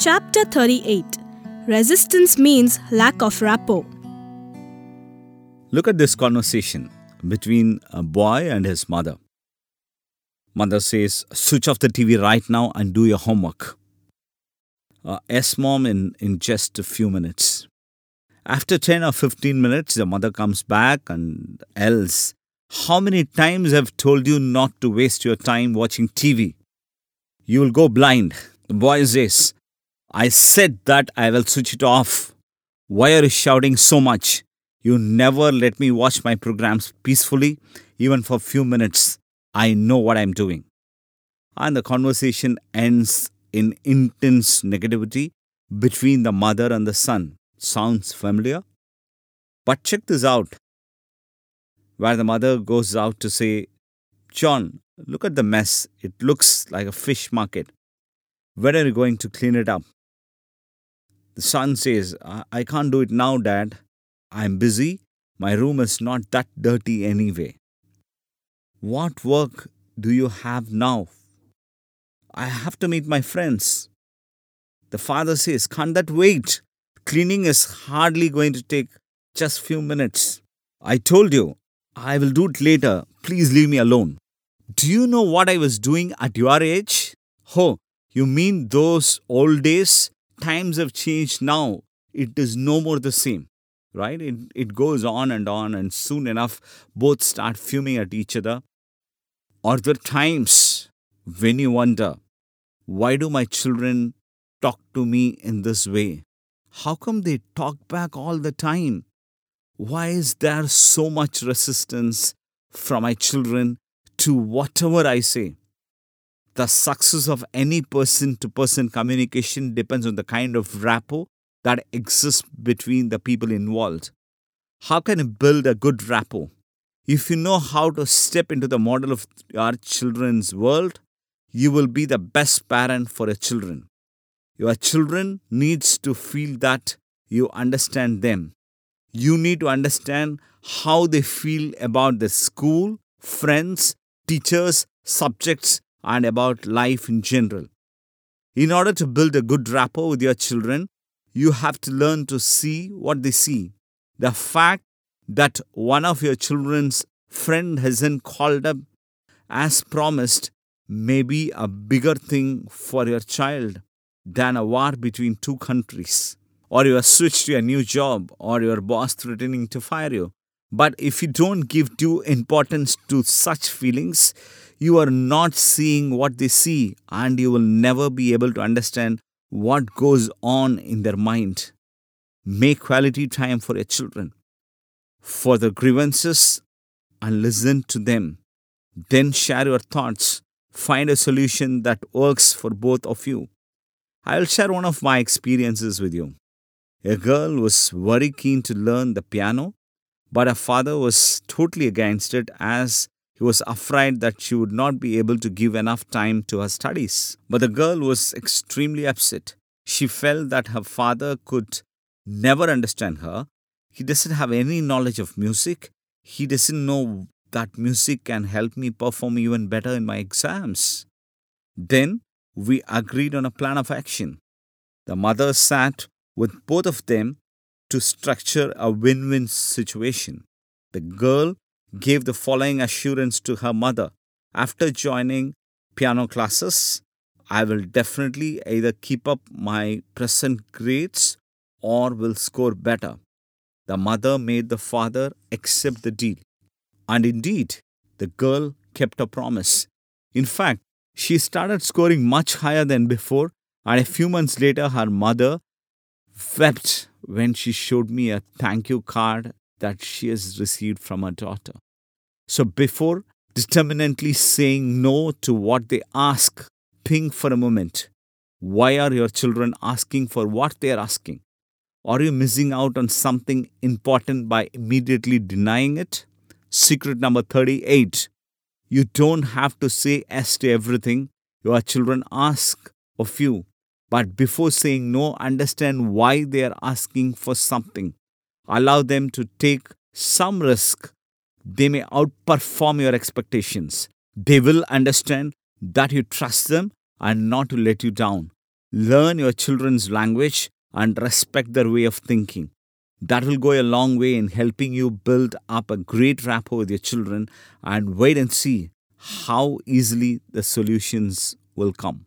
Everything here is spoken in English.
Chapter 38 Resistance means lack of rapport. Look at this conversation between a boy and his mother. Mother says, Switch off the TV right now and do your homework. Uh, mom, in, in just a few minutes. After 10 or 15 minutes, the mother comes back and else. How many times I've told you not to waste your time watching TV? You will go blind. The boy says, I said that I will switch it off. Why are you shouting so much? You never let me watch my programs peacefully, even for a few minutes. I know what I'm doing. And the conversation ends in intense negativity between the mother and the son. Sounds familiar? But check this out where the mother goes out to say, John, look at the mess. It looks like a fish market. When are you going to clean it up? Son says, I, I can't do it now, Dad. I'm busy. My room is not that dirty anyway. What work do you have now? I have to meet my friends. The father says, Can't that wait? Cleaning is hardly going to take just few minutes. I told you, I will do it later. Please leave me alone. Do you know what I was doing at your age? Oh, you mean those old days? Times have changed now. It is no more the same, right? It, it goes on and on, and soon enough, both start fuming at each other. Or there times when you wonder, why do my children talk to me in this way? How come they talk back all the time? Why is there so much resistance from my children to whatever I say? The success of any person to person communication depends on the kind of rapport that exists between the people involved. How can you build a good rapport? If you know how to step into the model of your children's world, you will be the best parent for your children. Your children needs to feel that you understand them. You need to understand how they feel about the school, friends, teachers, subjects, and about life in general. In order to build a good rapport with your children, you have to learn to see what they see. The fact that one of your children's friend hasn't called up as promised may be a bigger thing for your child than a war between two countries, or you are switched to a new job, or your boss threatening to fire you. But if you don't give due importance to such feelings, you are not seeing what they see, and you will never be able to understand what goes on in their mind. Make quality time for your children, for the grievances, and listen to them. Then share your thoughts. Find a solution that works for both of you. I will share one of my experiences with you. A girl was very keen to learn the piano, but her father was totally against it as he was afraid that she would not be able to give enough time to her studies. But the girl was extremely upset. She felt that her father could never understand her. He doesn't have any knowledge of music. He doesn't know that music can help me perform even better in my exams. Then we agreed on a plan of action. The mother sat with both of them to structure a win win situation. The girl gave the following assurance to her mother After joining piano classes, I will definitely either keep up my present grades or will score better. The mother made the father accept the deal. And indeed, the girl kept her promise. In fact, she started scoring much higher than before, and a few months later, her mother wept when she showed me a thank you card that she has received from her daughter. So, before determinately saying no to what they ask, think for a moment. Why are your children asking for what they are asking? Are you missing out on something important by immediately denying it? Secret number 38 You don't have to say yes to everything your children ask of you. But before saying no, understand why they are asking for something. Allow them to take some risk. They may outperform your expectations. They will understand that you trust them and not to let you down. learn your children's language and respect their way of thinking. That will go a long way in helping you build up a great rapport with your children and wait and see how easily the solutions will come.